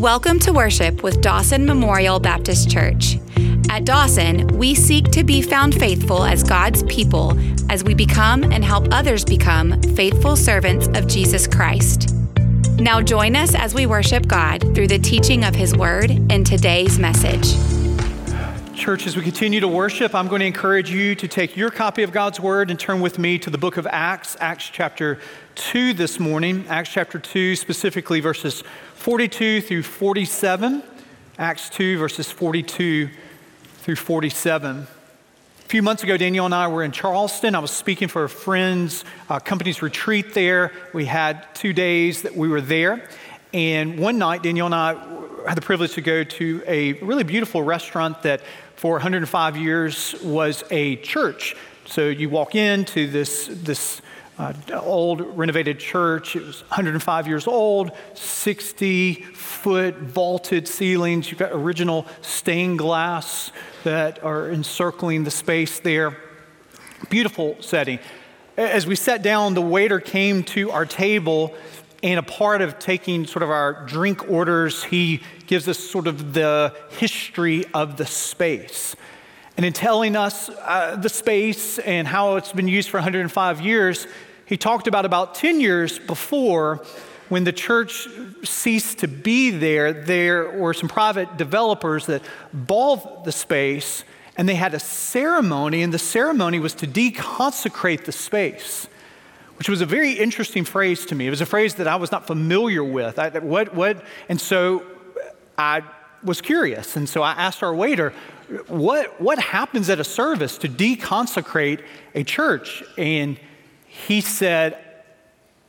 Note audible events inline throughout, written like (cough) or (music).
Welcome to worship with Dawson Memorial Baptist Church. At Dawson, we seek to be found faithful as God's people as we become and help others become faithful servants of Jesus Christ. Now join us as we worship God through the teaching of His Word in today's message. Church, as we continue to worship, I'm going to encourage you to take your copy of God's Word and turn with me to the book of Acts, Acts chapter 2 this morning. Acts chapter 2, specifically verses 42 through 47. Acts 2, verses 42 through 47. A few months ago, Daniel and I were in Charleston. I was speaking for a friend's uh, company's retreat there. We had two days that we were there. And one night, Daniel and I had the privilege to go to a really beautiful restaurant that for 105 years was a church. So you walk into this, this uh, old renovated church. It was 105 years old, 60 foot vaulted ceilings. You've got original stained glass that are encircling the space there. Beautiful setting. As we sat down, the waiter came to our table, and a part of taking sort of our drink orders, he gives us sort of the history of the space. And in telling us uh, the space and how it's been used for 105 years, he talked about about 10 years before when the church ceased to be there, there were some private developers that bought the space and they had a ceremony, and the ceremony was to deconsecrate the space, which was a very interesting phrase to me. It was a phrase that I was not familiar with. I, what, what? And so I was curious, and so I asked our waiter, what, what happens at a service to deconsecrate a church? And he said,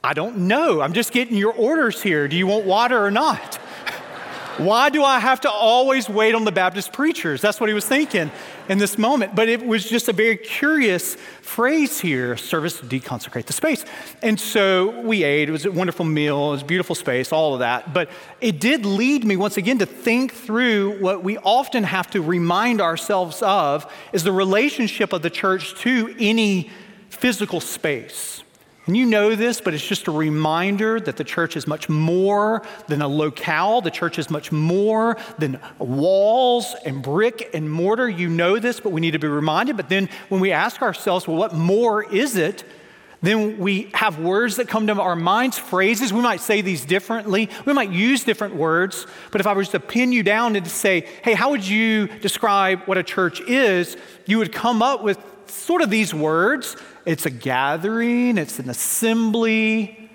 I don't know. I'm just getting your orders here. Do you want water or not? (laughs) Why do I have to always wait on the Baptist preachers? That's what he was thinking in this moment. But it was just a very curious phrase here service to deconsecrate the space. And so we ate. It was a wonderful meal. It was a beautiful space, all of that. But it did lead me once again to think through what we often have to remind ourselves of is the relationship of the church to any physical space. And you know this, but it's just a reminder that the church is much more than a locale. The church is much more than walls and brick and mortar. You know this, but we need to be reminded. But then when we ask ourselves, well, what more is it? Then we have words that come to our minds, phrases. We might say these differently. We might use different words. But if I was to pin you down and say, hey, how would you describe what a church is? You would come up with sort of these words it's a gathering, it's an assembly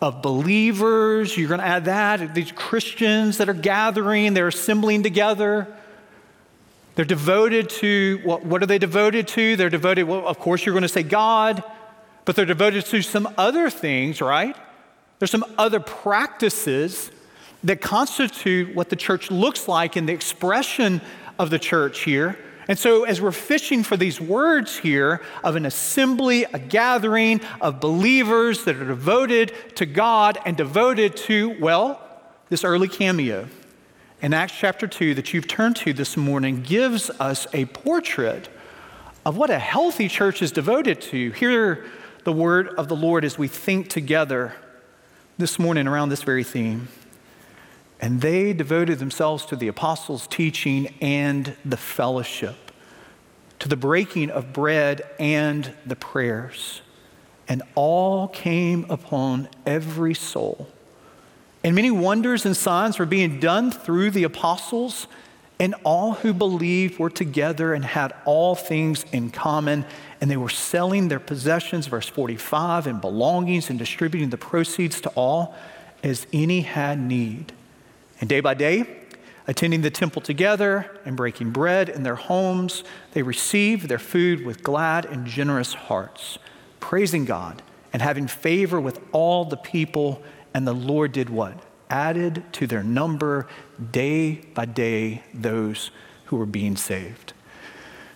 of believers. You're going to add that. These Christians that are gathering, they're assembling together. They're devoted to what, what are they devoted to? They're devoted, well, of course, you're going to say God, but they're devoted to some other things, right? There's some other practices that constitute what the church looks like in the expression of the church here. And so, as we're fishing for these words here of an assembly, a gathering of believers that are devoted to God and devoted to, well, this early cameo in Acts chapter 2 that you've turned to this morning gives us a portrait of what a healthy church is devoted to. Hear the word of the Lord as we think together this morning around this very theme. And they devoted themselves to the apostles' teaching and the fellowship, to the breaking of bread and the prayers. And all came upon every soul. And many wonders and signs were being done through the apostles, and all who believed were together and had all things in common. And they were selling their possessions, verse 45, and belongings and distributing the proceeds to all as any had need. And day by day, attending the temple together and breaking bread in their homes, they received their food with glad and generous hearts, praising God and having favor with all the people. And the Lord did what? Added to their number day by day those who were being saved.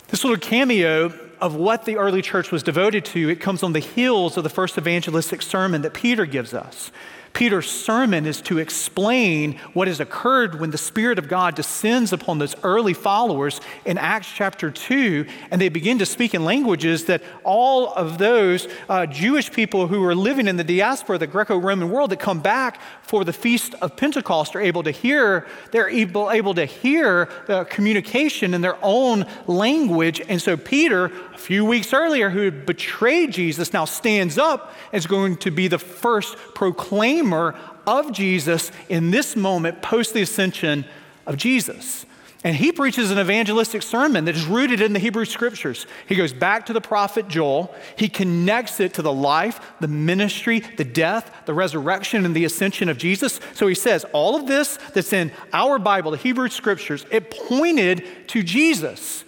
This little cameo of what the early church was devoted to, it comes on the heels of the first evangelistic sermon that Peter gives us. Peter's sermon is to explain what has occurred when the Spirit of God descends upon those early followers in Acts chapter 2, and they begin to speak in languages that all of those uh, Jewish people who are living in the diaspora, the Greco Roman world, that come back for the Feast of Pentecost are able to hear. They're able, able to hear the communication in their own language. And so, Peter, a few weeks earlier, who had betrayed Jesus, now stands up is going to be the first proclaimer of Jesus in this moment post the ascension of Jesus. And he preaches an evangelistic sermon that is rooted in the Hebrew scriptures. He goes back to the prophet Joel. He connects it to the life, the ministry, the death, the resurrection, and the ascension of Jesus. So he says, all of this that's in our Bible, the Hebrew scriptures, it pointed to Jesus.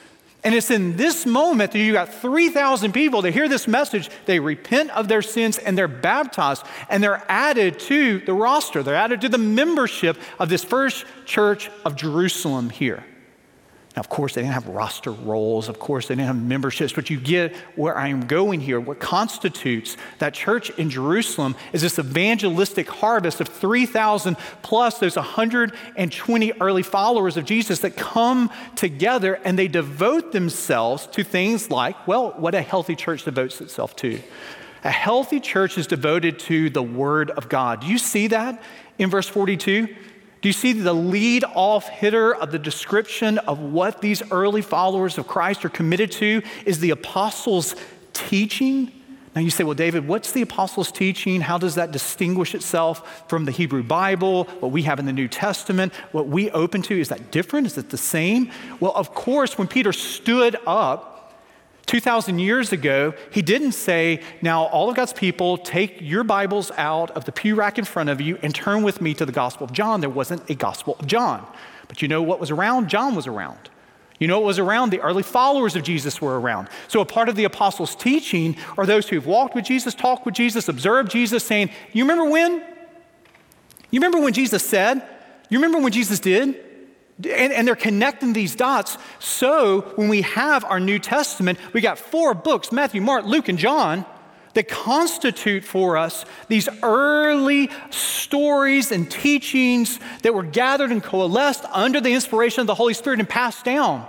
And it's in this moment that you got 3,000 people that hear this message, they repent of their sins and they're baptized and they're added to the roster. They're added to the membership of this first church of Jerusalem here. Now, of course, they didn't have roster rolls. Of course, they didn't have memberships, but you get where I am going here. What constitutes that church in Jerusalem is this evangelistic harvest of 3,000 plus those 120 early followers of Jesus that come together and they devote themselves to things like, well, what a healthy church devotes itself to. A healthy church is devoted to the Word of God. Do you see that in verse 42? Do you see the lead off hitter of the description of what these early followers of Christ are committed to is the apostles' teaching? Now you say, well, David, what's the apostles' teaching? How does that distinguish itself from the Hebrew Bible, what we have in the New Testament, what we open to? Is that different? Is it the same? Well, of course, when Peter stood up 2,000 years ago, he didn't say, Now, all of God's people, take your Bibles out of the pew rack in front of you and turn with me to the Gospel of John. There wasn't a Gospel of John. But you know what was around? John was around. You know what was around? The early followers of Jesus were around. So, a part of the apostles' teaching are those who've walked with Jesus, talked with Jesus, observed Jesus, saying, You remember when? You remember when Jesus said? You remember when Jesus did? And, and, they're connecting these dots. So when we have our New Testament, we got four books Matthew, Mark, Luke, and John that constitute for us these early stories and teachings that were gathered and coalesced under the inspiration of the Holy Spirit and passed down.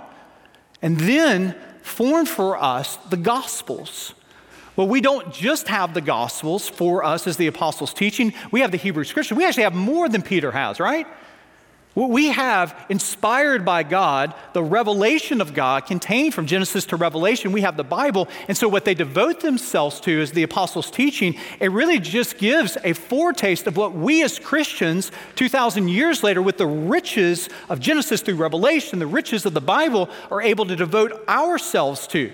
And then formed for us the Gospels. Well, we don't just have the Gospels for us as the apostles' teaching, we have the Hebrew Scriptures. We actually have more than Peter has, right? We have, inspired by God, the revelation of God contained from Genesis to Revelation. We have the Bible. And so, what they devote themselves to is the apostles' teaching. It really just gives a foretaste of what we as Christians, 2,000 years later, with the riches of Genesis through Revelation, the riches of the Bible, are able to devote ourselves to.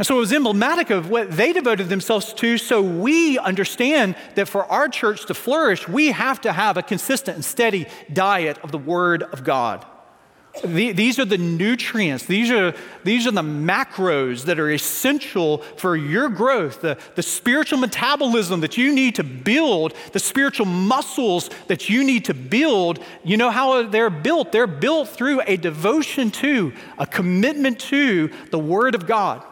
And so it was emblematic of what they devoted themselves to. So we understand that for our church to flourish, we have to have a consistent and steady diet of the Word of God. these are the nutrients, these are, these are the macros that are essential for your growth, the, the spiritual metabolism that you need to build, the spiritual muscles that you need to build. You know how they're built? They're built through a devotion to, a commitment to the Word of God.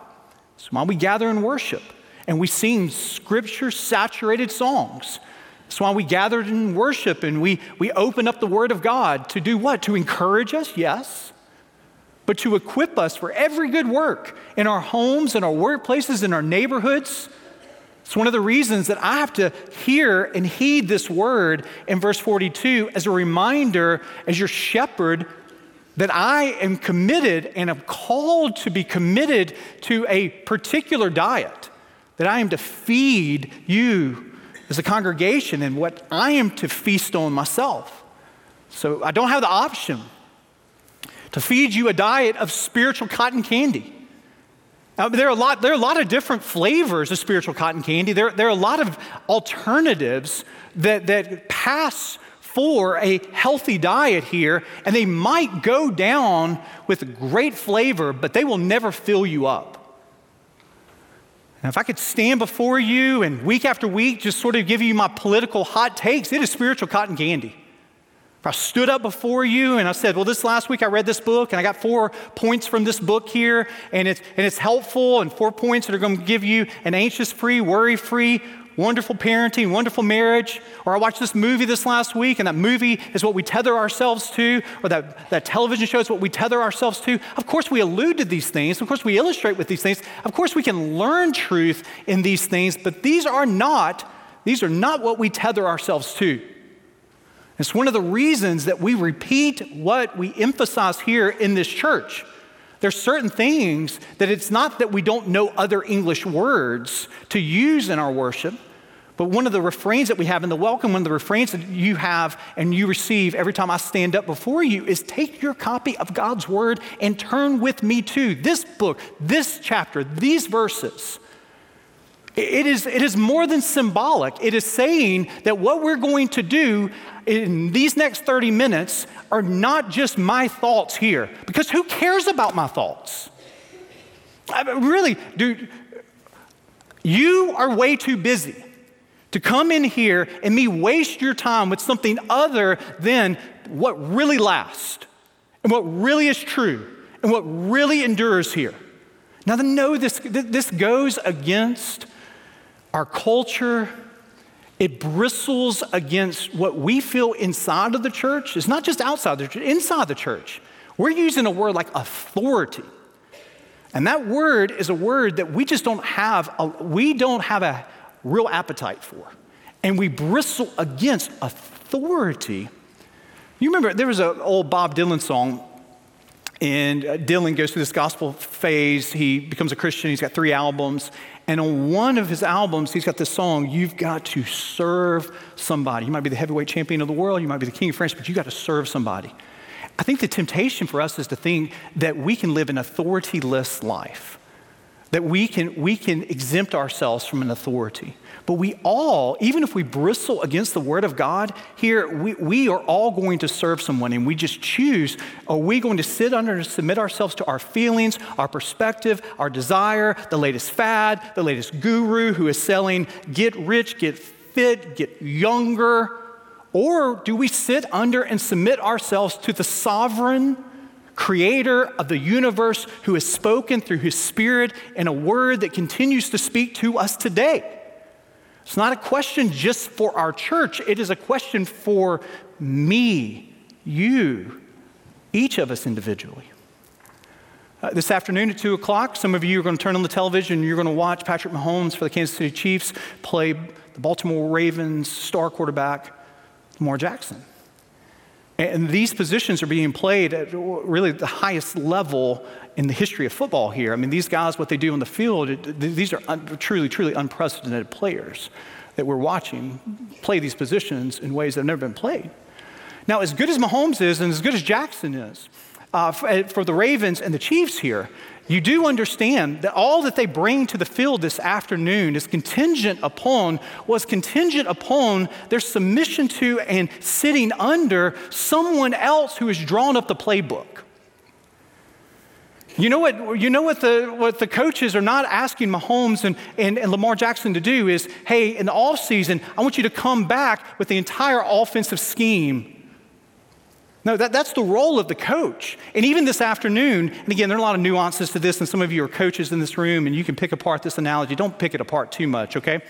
That's why we gather and worship and we sing scripture saturated songs. That's why we gather in worship and we, we open up the Word of God to do what? To encourage us, yes, but to equip us for every good work in our homes, in our workplaces, in our neighborhoods. It's one of the reasons that I have to hear and heed this word in verse 42 as a reminder, as your shepherd, that I am committed and am called to be committed to a particular diet, that I am to feed you as a congregation and what I am to feast on myself. So I don't have the option to feed you a diet of spiritual cotton candy. Now, there, are a lot, there are a lot of different flavors of spiritual cotton candy. There, there are a lot of alternatives that, that pass for a healthy diet here, and they might go down with great flavor, but they will never fill you up. And if I could stand before you and week after week just sort of give you my political hot takes, it is spiritual cotton candy. If I stood up before you and I said, Well, this last week I read this book and I got four points from this book here, and it's, and it's helpful, and four points that are going to give you an anxious free, worry free, wonderful parenting, wonderful marriage, or I watched this movie this last week and that movie is what we tether ourselves to, or that, that television show is what we tether ourselves to. Of course, we allude to these things. Of course, we illustrate with these things. Of course, we can learn truth in these things, but these are not, these are not what we tether ourselves to. It's one of the reasons that we repeat what we emphasize here in this church. There's certain things that it's not that we don't know other English words to use in our worship, but one of the refrains that we have in the welcome, one of the refrains that you have and you receive every time I stand up before you is take your copy of God's word and turn with me to this book, this chapter, these verses. It is, it is more than symbolic. It is saying that what we're going to do in these next 30 minutes are not just my thoughts here, because who cares about my thoughts? I mean, really, dude, you are way too busy to come in here and me waste your time with something other than what really lasts and what really is true and what really endures here. Now, to know this, this goes against our culture, it bristles against what we feel inside of the church. It's not just outside the church, inside the church. We're using a word like authority. And that word is a word that we just don't have, a, we don't have a real appetite for. And we bristle against authority. You remember, there was an old Bob Dylan song, and uh, Dylan goes through this gospel phase. He becomes a Christian, he's got three albums. And on one of his albums, he's got this song, You've Got to Serve Somebody. You might be the heavyweight champion of the world, you might be the king of France, but you got to serve somebody. I think the temptation for us is to think that we can live an authority-less life, that we can, we can exempt ourselves from an authority. But we all, even if we bristle against the word of God, here we, we are all going to serve someone and we just choose are we going to sit under and submit ourselves to our feelings, our perspective, our desire, the latest fad, the latest guru who is selling get rich, get fit, get younger? Or do we sit under and submit ourselves to the sovereign? Creator of the universe who has spoken through his spirit in a word that continues to speak to us today. It's not a question just for our church, it is a question for me, you, each of us individually. Uh, this afternoon at 2 o'clock, some of you are going to turn on the television and you're going to watch Patrick Mahomes for the Kansas City Chiefs play the Baltimore Ravens star quarterback, Lamar Jackson. And these positions are being played at really the highest level in the history of football here. I mean, these guys, what they do on the field, these are un, truly, truly unprecedented players that we're watching play these positions in ways that have never been played. Now, as good as Mahomes is and as good as Jackson is, uh, for, uh, for the Ravens and the Chiefs here, you do understand that all that they bring to the field this afternoon is contingent upon, was contingent upon their submission to and sitting under someone else who has drawn up the playbook. You know what, you know what, the, what the coaches are not asking Mahomes and, and, and Lamar Jackson to do is, hey, in the off season, I want you to come back with the entire offensive scheme. No, that, that's the role of the coach. And even this afternoon, and again, there are a lot of nuances to this, and some of you are coaches in this room, and you can pick apart this analogy. Don't pick it apart too much, okay?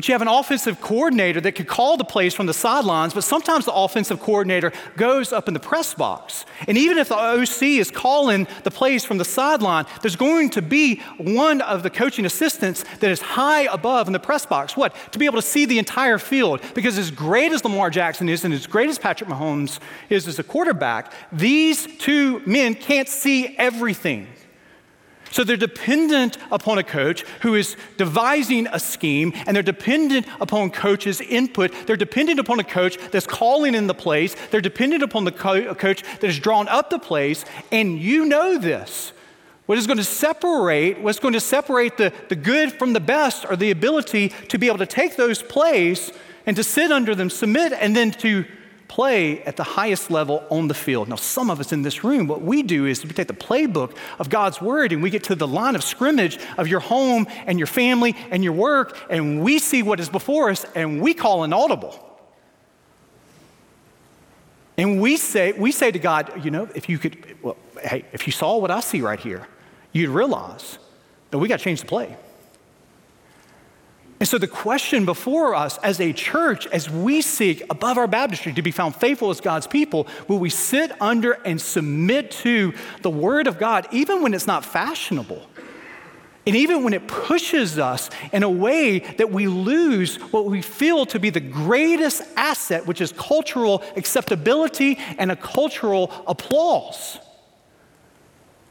But you have an offensive coordinator that could call the plays from the sidelines, but sometimes the offensive coordinator goes up in the press box. And even if the OC is calling the plays from the sideline, there's going to be one of the coaching assistants that is high above in the press box. What? To be able to see the entire field. Because as great as Lamar Jackson is and as great as Patrick Mahomes is as a quarterback, these two men can't see everything. So they're dependent upon a coach who is devising a scheme, and they're dependent upon coach's input. They're dependent upon a coach that's calling in the plays. They're dependent upon the co- coach that has drawn up the plays, and you know this. What is going to separate, what's going to separate the, the good from the best are the ability to be able to take those plays and to sit under them, submit, and then to play at the highest level on the field. Now, some of us in this room, what we do is we take the playbook of God's word and we get to the line of scrimmage of your home and your family and your work, and we see what is before us and we call an audible. And we say, we say to God, you know, if you could, well, hey, if you saw what I see right here, you'd realize that we got to change the play. And so, the question before us as a church, as we seek above our baptistry to be found faithful as God's people, will we sit under and submit to the Word of God, even when it's not fashionable? And even when it pushes us in a way that we lose what we feel to be the greatest asset, which is cultural acceptability and a cultural applause.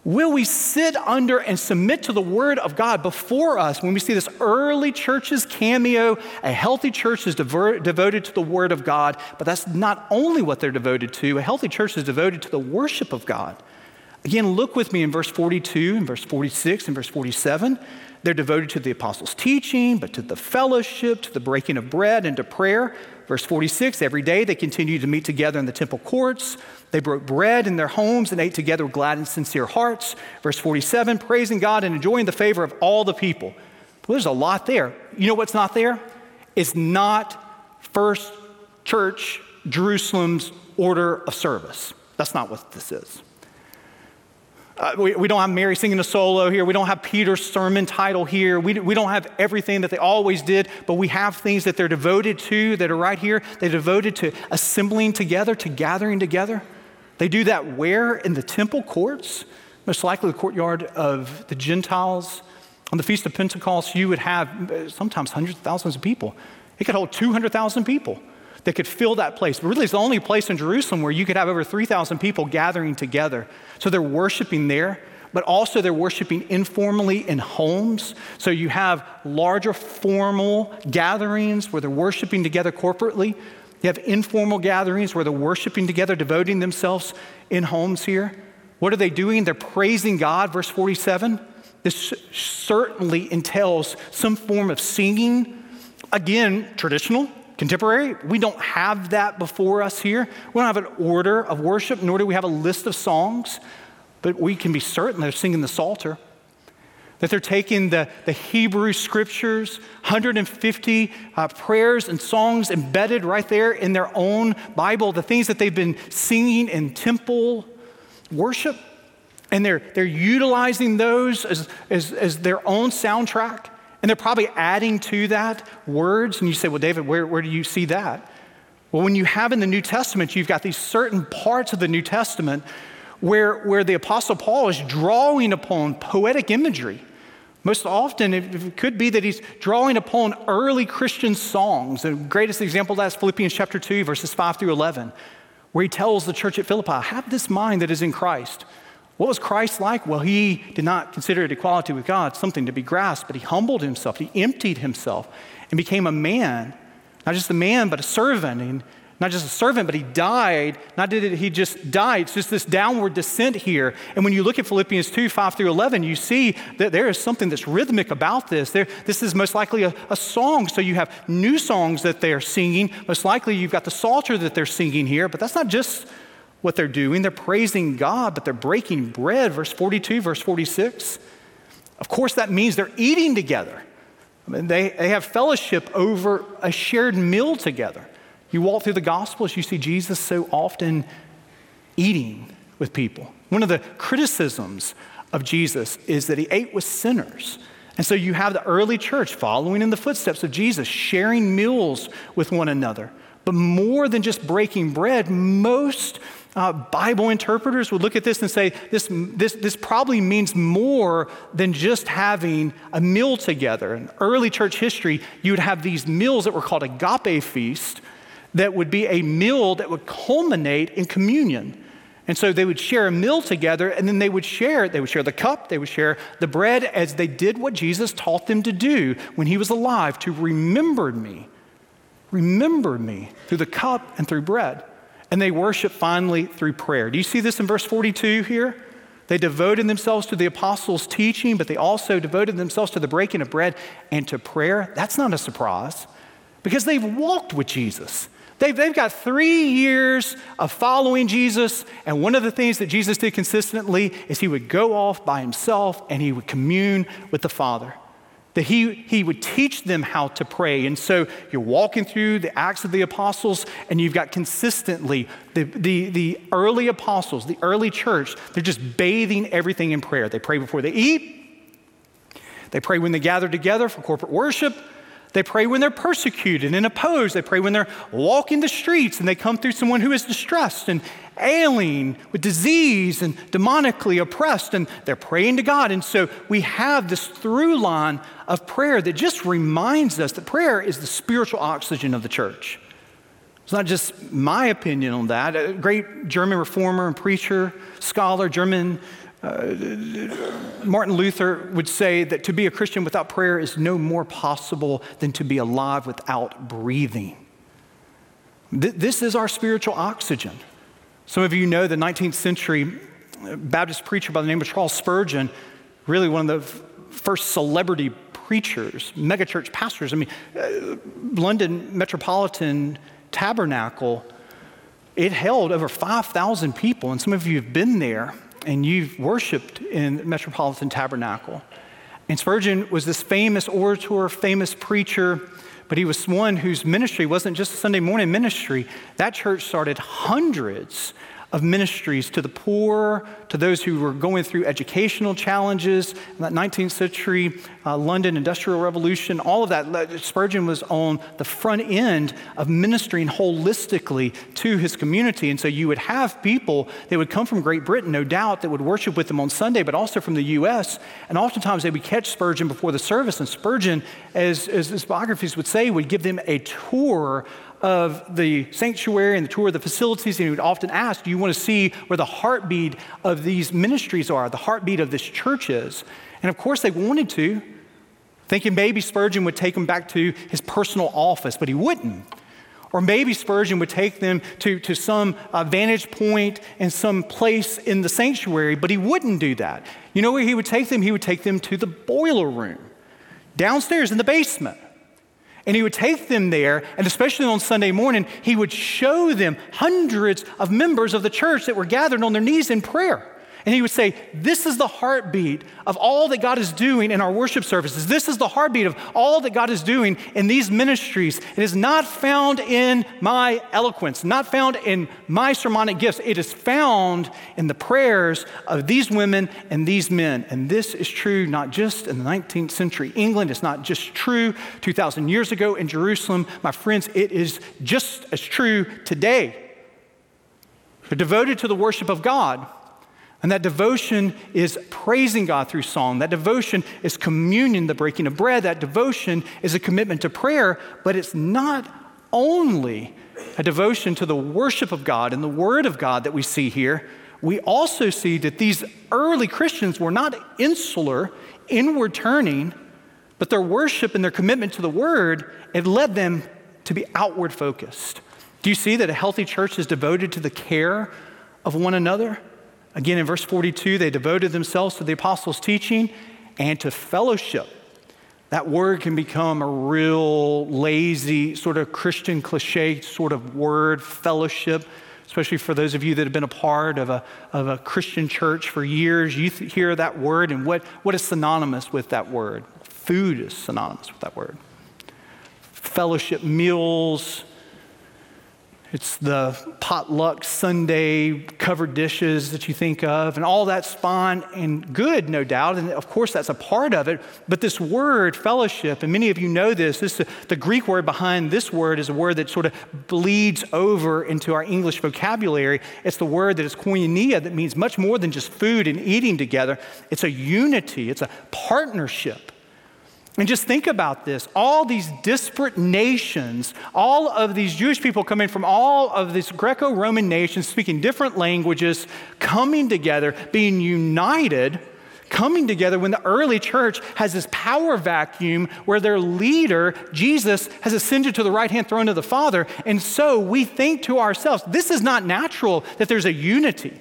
Will we sit under and submit to the Word of God before us when we see this early church's cameo? A healthy church is devoted to the Word of God, but that's not only what they're devoted to. A healthy church is devoted to the worship of God. Again, look with me in verse 42 and verse 46 and verse 47. They're devoted to the apostles' teaching, but to the fellowship, to the breaking of bread, and to prayer. Verse 46 every day they continued to meet together in the temple courts. They broke bread in their homes and ate together with glad and sincere hearts. Verse 47 praising God and enjoying the favor of all the people. Well, there's a lot there. You know what's not there? It's not First Church Jerusalem's order of service. That's not what this is. Uh, we, we, don't have Mary singing a solo here. We don't have Peter's sermon title here. We, we don't have everything that they always did, but we have things that they're devoted to that are right here. They're devoted to assembling together, to gathering together. They do that where? In the temple courts, most likely the courtyard of the Gentiles. On the Feast of Pentecost, you would have uh, sometimes hundreds of thousands of people. It could hold 200,000 people that could fill that place. But really, it's the only place in Jerusalem where you could have over 3,000 people gathering together. So they're worshiping there, but also they're worshiping informally in homes. So you have larger formal gatherings where they're worshiping together corporately. You have informal gatherings where they're worshiping together, devoting themselves in homes here. What are they doing? They're praising God, verse 47. This certainly entails some form of singing. Again, traditional, Contemporary, we don't have that before us here. We don't have an order of worship, nor do we have a list of songs, but we can be certain they're singing the Psalter. That they're taking the, the Hebrew scriptures, 150 uh, prayers and songs embedded right there in their own Bible, the things that they've been singing in temple worship, and they're, they're utilizing those as, as, as their own soundtrack. And they're probably adding to that words. And you say, well, David, where, where do you see that? Well, when you have in the New Testament, you've got these certain parts of the New Testament where, where the Apostle Paul is drawing upon poetic imagery. Most often, it could be that he's drawing upon early Christian songs. The greatest example of that is Philippians chapter 2, verses 5 through 11, where he tells the church at Philippi, Have this mind that is in Christ what was Christ like? Well, he did not consider it equality with God something to be grasped, but he humbled himself. He emptied himself and became a man, not just a man, but a servant. And not just a servant, but he died. Not did he just die, it's just this downward descent here. And when you look at Philippians 2 5 through 11, you see that there is something that's rhythmic about this. There, this is most likely a, a song. So you have new songs that they're singing. Most likely you've got the Psalter that they're singing here, but that's not just what they're doing. They're praising God, but they're breaking bread, verse 42, verse 46. Of course, that means they're eating together. I mean, they, they have fellowship over a shared meal together. You walk through the Gospels, you see Jesus so often eating with people. One of the criticisms of Jesus is that he ate with sinners. And so you have the early church following in the footsteps of Jesus, sharing meals with one another. But more than just breaking bread, most uh, Bible interpreters would look at this and say this, this, this probably means more than just having a meal together. In early church history, you would have these meals that were called agape feast that would be a meal that would culminate in communion. And so they would share a meal together and then they would share, they would share the cup, they would share the bread as they did what Jesus taught them to do when he was alive to remember me. Remember me through the cup and through bread. And they worship finally through prayer. Do you see this in verse 42 here? They devoted themselves to the apostles' teaching, but they also devoted themselves to the breaking of bread and to prayer. That's not a surprise because they've walked with Jesus. They've, they've got three years of following Jesus, and one of the things that Jesus did consistently is he would go off by himself and he would commune with the Father that he, he would teach them how to pray. And so you're walking through the Acts of the Apostles, and you've got consistently the, the, the early apostles, the early church, they're just bathing everything in prayer. They pray before they eat, they pray when they gather together for corporate worship, They pray when they're persecuted and opposed. They pray when they're walking the streets and they come through someone who is distressed and ailing with disease and demonically oppressed, and they're praying to God. And so we have this through line of prayer that just reminds us that prayer is the spiritual oxygen of the church. It's not just my opinion on that. A great German reformer and preacher, scholar, German Martin Luther would say that to be a Christian without prayer is no more possible than to be alive without breathing. Th- this is our spiritual oxygen. Some of you know the 19th century Baptist preacher by the name of Charles Spurgeon, really one of the first celebrity preachers, megachurch pastors. I mean, uh, London Metropolitan Tabernacle, it held over 5,000 people, and some of you have been there and you've worshiped in the Metropolitan Tabernacle. And Spurgeon was this famous orator, famous preacher, but he was one whose ministry wasn't just Sunday morning ministry. That church started hundreds of ministries to the poor, to those who were going through educational challenges. In that 19th century uh, London Industrial Revolution, all of that, Spurgeon was on the front end of ministering holistically to his community. And so you would have people that would come from Great Britain, no doubt, that would worship with them on Sunday, but also from the U.S. And oftentimes they would catch Spurgeon before the service. And Spurgeon, as, as his biographies would say, would give them a tour of the sanctuary and the tour of the facilities, and he would often ask, Do you want to see where the heartbeat of these ministries are, the heartbeat of this church is? And of course, they wanted to, thinking maybe Spurgeon would take them back to his personal office, but he wouldn't. Or maybe Spurgeon would take them to, to some uh, vantage and some place in the sanctuary, but he wouldn't do that. You know where he would take them? He would take them to the boiler room, downstairs in the basement. And he would take them there, and especially on Sunday morning, he would show them hundreds of members of the church that were gathered on their knees in prayer. And he would say, This is the heartbeat of all that God is doing in our worship services. This is the heartbeat of all that God is doing in these ministries. It is not found in my eloquence, not found in my sermonic gifts. It is found in the prayers of these women and these men. And this is true not just in the 19th century England, it's not just true 2,000 years ago in Jerusalem. My friends, it is just as true today. They're devoted to the worship of God. And that devotion is praising God through song. That devotion is communion, the breaking of bread. That devotion is a commitment to prayer, but it's not only a devotion to the worship of God and the Word of God that we see here. We also see that these early Christians were not insular, inward turning, but their worship and their commitment to the Word, it led them to be outward focused. Do you see that a healthy church is devoted to the care of one another? Again, in verse 42, they devoted themselves to the apostles' teaching and to fellowship. That word can become a real lazy, sort of Christian cliche sort of word, fellowship, especially for those of you that have been a part of a, of a Christian church for years. You th- hear that word, and what, what is synonymous with that word? Food is synonymous with that word. Fellowship meals, it's the potluck Sunday covered dishes that you think of, and all that's fine and good, no doubt. And of course, that's a part of it. But this word, fellowship, and many of you know this, this the Greek word behind this word is a word that sort of bleeds over into our English vocabulary. It's the word that is koinonia, that means much more than just food and eating together. It's a unity, it's a partnership. And just think about this all these disparate nations, all of these Jewish people coming from all of these Greco Roman nations, speaking different languages, coming together, being united, coming together when the early church has this power vacuum where their leader, Jesus, has ascended to the right hand throne of the Father. And so we think to ourselves, this is not natural that there's a unity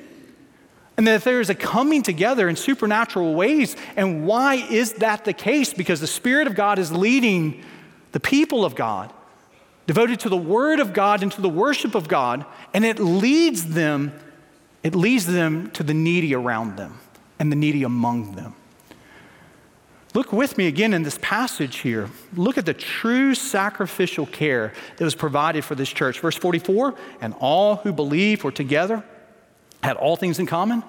and that there is a coming together in supernatural ways. And why is that the case? Because the Spirit of God is leading the people of God, devoted to the Word of God and to the worship of God, and it leads them, it leads them to the needy around them and the needy among them. Look with me again in this passage here. Look at the true sacrificial care that was provided for this church. Verse 44 and all who believe were together had all things in common.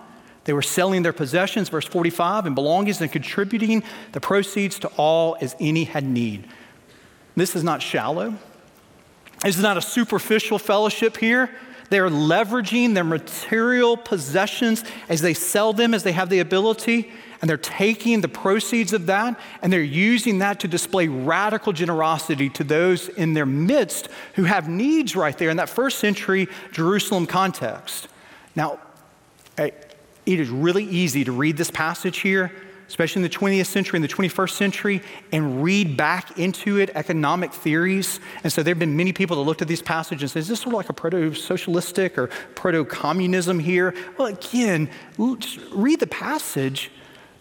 They were selling their possessions, verse 45, and belongings and contributing the proceeds to all as any had need. This is not shallow. This is not a superficial fellowship here. They're leveraging their material possessions as they sell them, as they have the ability, and they're taking the proceeds of that and they're using that to display radical generosity to those in their midst who have needs right there in that first century Jerusalem context. Now, it is really easy to read this passage here especially in the 20th century and the 21st century, and read back into it economic theories. And so there have been many people that looked at this passage and said, is this sort of like a proto-socialistic or proto-communism here? Well, again, just read the passage.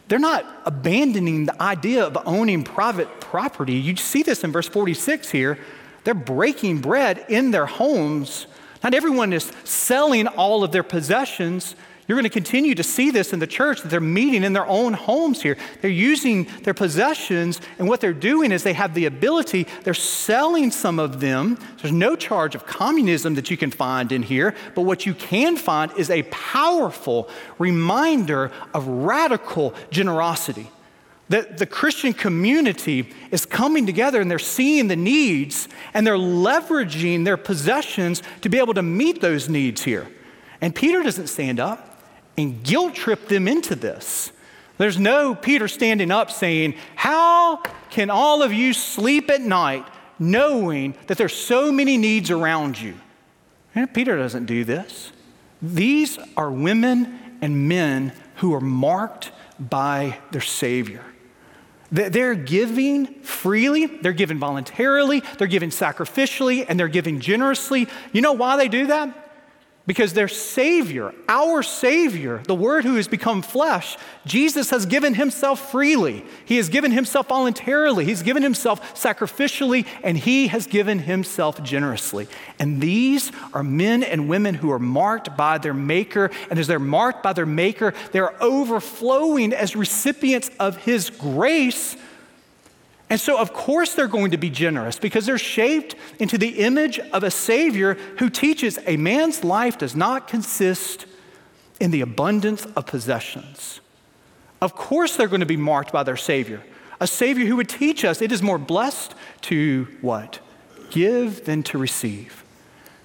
They're not abandoning the idea of owning private property. You see this in verse 46 here. They're breaking bread in their homes. Not everyone is selling all of their possessions. You're going to continue to see this in the church that they're meeting in their own homes here. They're using their possessions, and what they're doing is they have the ability, they're selling some of them. There's no charge of communism that you can find in here, but what you can find is a powerful reminder of radical generosity. That the Christian community is coming together and they're seeing the needs and they're leveraging their possessions to be able to meet those needs here. And Peter doesn't stand up and guilt trip them into this. There's no Peter standing up saying, How can all of you sleep at night knowing that there's so many needs around you? And Peter doesn't do this. These are women and men who are marked by their Savior. They're giving freely, they're giving voluntarily, they're giving sacrificially, and they're giving generously. You know why they do that? Because their Savior, our Savior, the Word who has become flesh, Jesus has given Himself freely. He has given Himself voluntarily. He's given Himself sacrificially, and He has given Himself generously. And these are men and women who are marked by their Maker. And as they're marked by their Maker, they're overflowing as recipients of His grace and so, of course, they're going to be generous because they're shaped into the image of a Savior who teaches a man's life does not consist in the abundance of possessions. Of course, they're going to be marked by their Savior, a Savior who would teach us it is more blessed to what? Give than to receive.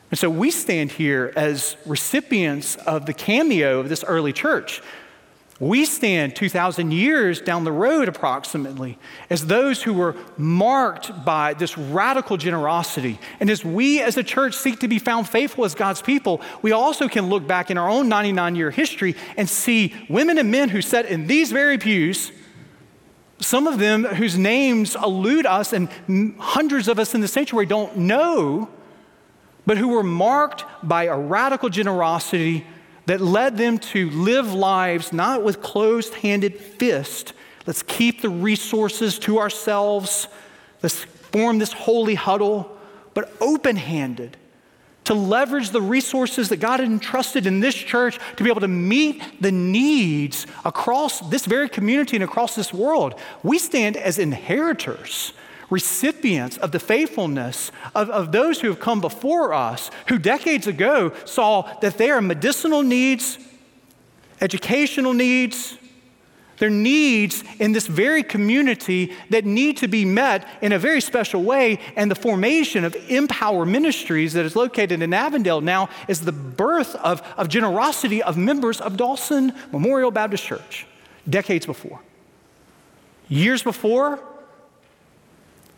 And so we stand here as recipients of the cameo of this early church. We stand 2,000 years down the road, approximately, as those who were marked by this radical generosity. And as we as a church seek to be found faithful as God's people, we also can look back in our own 99 year history and see women and men who sat in these very pews, some of them whose names elude us and hundreds of us in the sanctuary don't know, but who were marked by a radical generosity that led them to live lives not with closed handed fist. Let's keep the resources to ourselves. Let's form this holy huddle, but open handed to leverage the resources that God had entrusted in this church to be able to meet the needs across this very community and across this world. We stand as inheritors recipients of the faithfulness of, of those who have come before us, who decades ago saw that there are medicinal needs, educational needs, there are needs in this very community that need to be met in a very special way. And the formation of Empower Ministries that is located in Avondale now is the birth of, of generosity of members of Dawson Memorial Baptist Church decades before. Years before,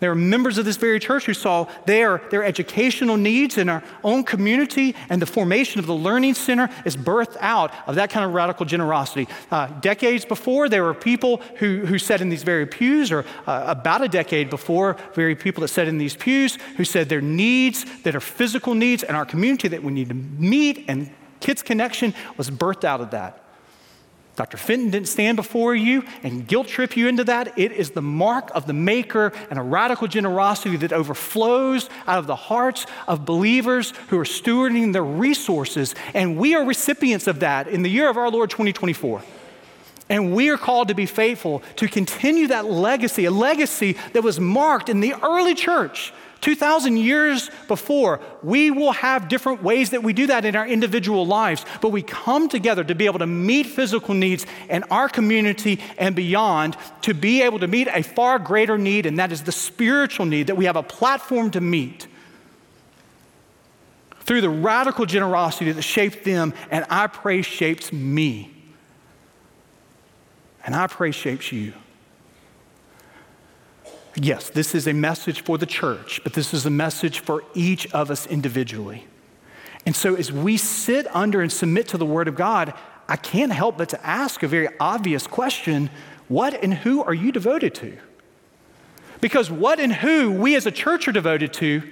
there are members of this very church who saw their, their educational needs in our own community, and the formation of the Learning Center is birthed out of that kind of radical generosity. Uh, decades before, there were people who, who sat in these very pews, or uh, about a decade before, very people that sat in these pews who said their needs that are physical needs in our community that we need to meet, and Kids Connection was birthed out of that. Dr. Fenton didn't stand before you and guilt trip you into that. It is the mark of the maker and a radical generosity that overflows out of the hearts of believers who are stewarding their resources. And we are recipients of that in the year of our Lord 2024. And we are called to be faithful to continue that legacy, a legacy that was marked in the early church 2,000 years before, we will have different ways that we do that in our individual lives, but we come together to be able to meet physical needs in our community and beyond, to be able to meet a far greater need, and that is the spiritual need that we have a platform to meet through the radical generosity that shaped them, and I pray shapes me. And I pray shapes you. Yes, this is a message for the church, but this is a message for each of us individually. And so, as we sit under and submit to the Word of God, I can't help but to ask a very obvious question what and who are you devoted to? Because what and who we as a church are devoted to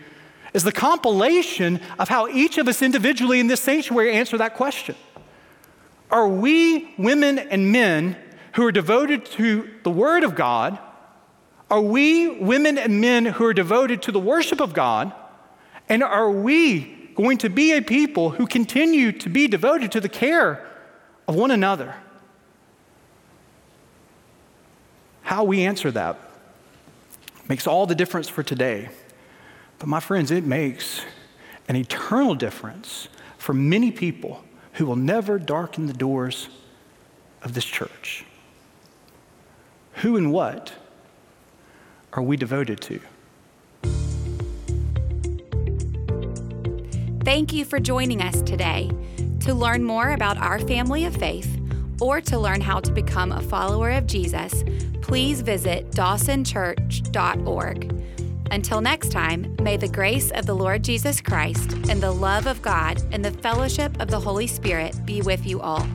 is the compilation of how each of us individually in this sanctuary answer that question. Are we women and men who are devoted to the Word of God? Are we women and men who are devoted to the worship of God? And are we going to be a people who continue to be devoted to the care of one another? How we answer that makes all the difference for today. But my friends, it makes an eternal difference for many people who will never darken the doors of this church. Who and what are we devoted to? Thank you for joining us today. To learn more about our family of faith or to learn how to become a follower of Jesus, please visit dawsonchurch.org. Until next time, may the grace of the Lord Jesus Christ and the love of God and the fellowship of the Holy Spirit be with you all.